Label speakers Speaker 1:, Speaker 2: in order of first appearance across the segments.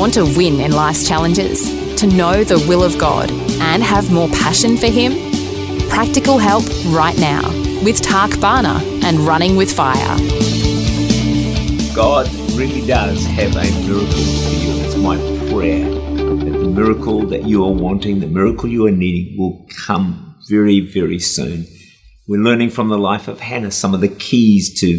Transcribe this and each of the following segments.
Speaker 1: Want to win in life's challenges? To know the will of God and have more passion for Him? Practical help right now with Tark Bhana and Running with Fire.
Speaker 2: God really does have a miracle for you. It's my prayer that the miracle that you are wanting, the miracle you are needing, will come very, very soon. We're learning from the life of Hannah some of the keys to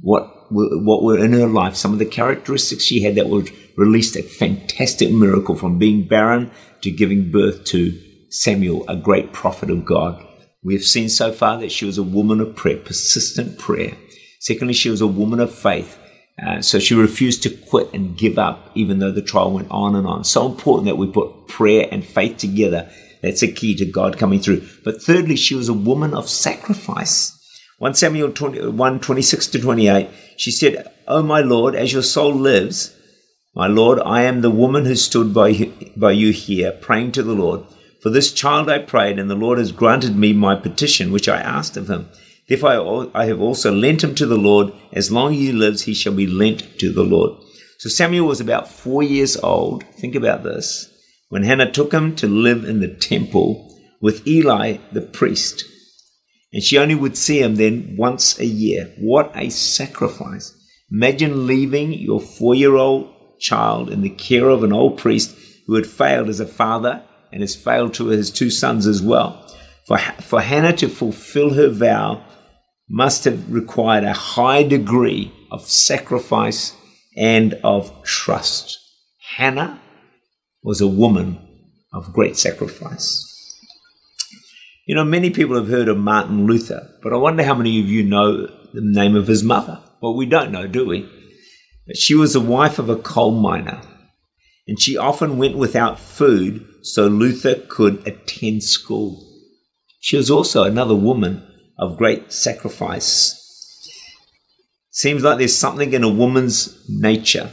Speaker 2: what what were in her life, some of the characteristics she had that would released a fantastic miracle from being barren to giving birth to Samuel, a great prophet of God. We have seen so far that she was a woman of prayer, persistent prayer. Secondly, she was a woman of faith. Uh, so she refused to quit and give up, even though the trial went on and on. So important that we put prayer and faith together. That's a key to God coming through. But thirdly, she was a woman of sacrifice. 1 Samuel 20, 1 26 to 28, she said, Oh my Lord, as your soul lives, my Lord, I am the woman who stood by, by you here, praying to the Lord. For this child I prayed, and the Lord has granted me my petition, which I asked of him. Therefore I have also lent him to the Lord. As long as he lives, he shall be lent to the Lord. So Samuel was about four years old. Think about this. When Hannah took him to live in the temple with Eli the priest. And she only would see him then once a year. What a sacrifice. Imagine leaving your four year old child in the care of an old priest who had failed as a father and has failed to his two sons as well. For, for Hannah to fulfill her vow must have required a high degree of sacrifice and of trust. Hannah was a woman of great sacrifice. You know, many people have heard of Martin Luther, but I wonder how many of you know the name of his mother. Well, we don't know, do we? But she was the wife of a coal miner, and she often went without food so Luther could attend school. She was also another woman of great sacrifice. Seems like there's something in a woman's nature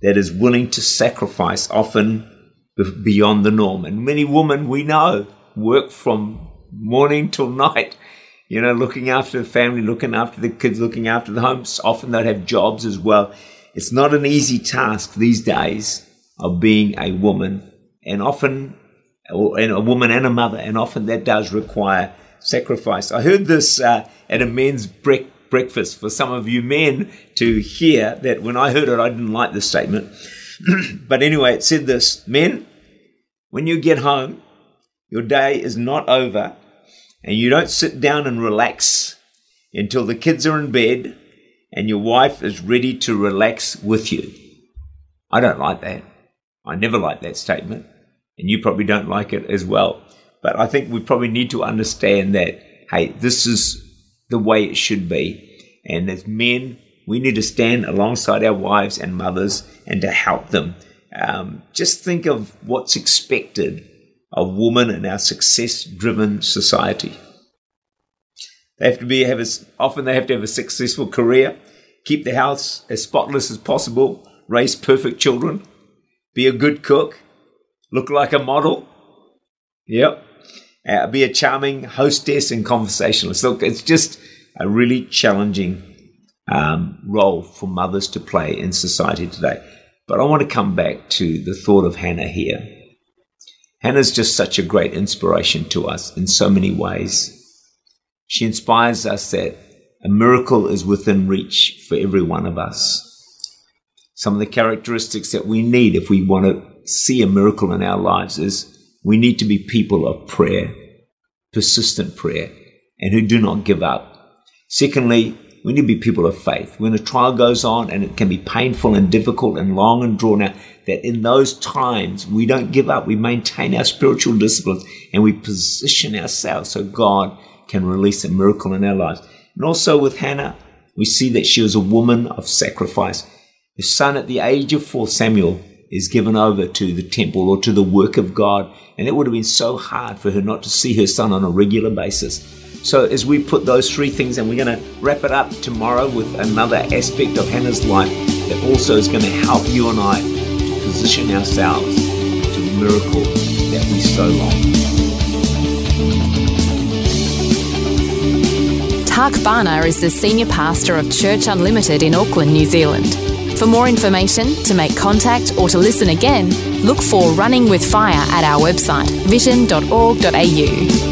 Speaker 2: that is willing to sacrifice, often beyond the norm. And many women we know work from morning till night, you know, looking after the family, looking after the kids, looking after the homes. Often they'd have jobs as well. It's not an easy task these days of being a woman, and often, and a woman and a mother, and often that does require sacrifice. I heard this uh, at a men's break, breakfast for some of you men to hear that when I heard it, I didn't like the statement. but anyway, it said this Men, when you get home, your day is not over, and you don't sit down and relax until the kids are in bed and your wife is ready to relax with you. I don't like that. I never like that statement, and you probably don't like it as well. But I think we probably need to understand that, hey, this is the way it should be. And as men, we need to stand alongside our wives and mothers and to help them. Um, just think of what's expected of women in our success driven society. They have to be have a, often they have to have a successful career, keep the house as spotless as possible, raise perfect children, be a good cook, look like a model. Yep, uh, be a charming hostess and conversationalist. Look, it's just a really challenging um, role for mothers to play in society today. But I want to come back to the thought of Hannah here. Hannah's just such a great inspiration to us in so many ways. She inspires us that a miracle is within reach for every one of us. Some of the characteristics that we need if we want to see a miracle in our lives is we need to be people of prayer, persistent prayer, and who do not give up. Secondly, we need to be people of faith. When a trial goes on and it can be painful and difficult and long and drawn out, that in those times we don't give up. We maintain our spiritual disciplines and we position ourselves so God can release a miracle in our lives. And also with Hannah, we see that she was a woman of sacrifice. His son, at the age of four, Samuel, is given over to the temple or to the work of God. And it would have been so hard for her not to see her son on a regular basis. So, as we put those three things, and we're going to wrap it up tomorrow with another aspect of Hannah's life that also is going to help you and I position ourselves to the miracle that we so long.
Speaker 1: Tark Bhana is the Senior Pastor of Church Unlimited in Auckland, New Zealand. For more information, to make contact, or to listen again, look for Running with Fire at our website, vision.org.au.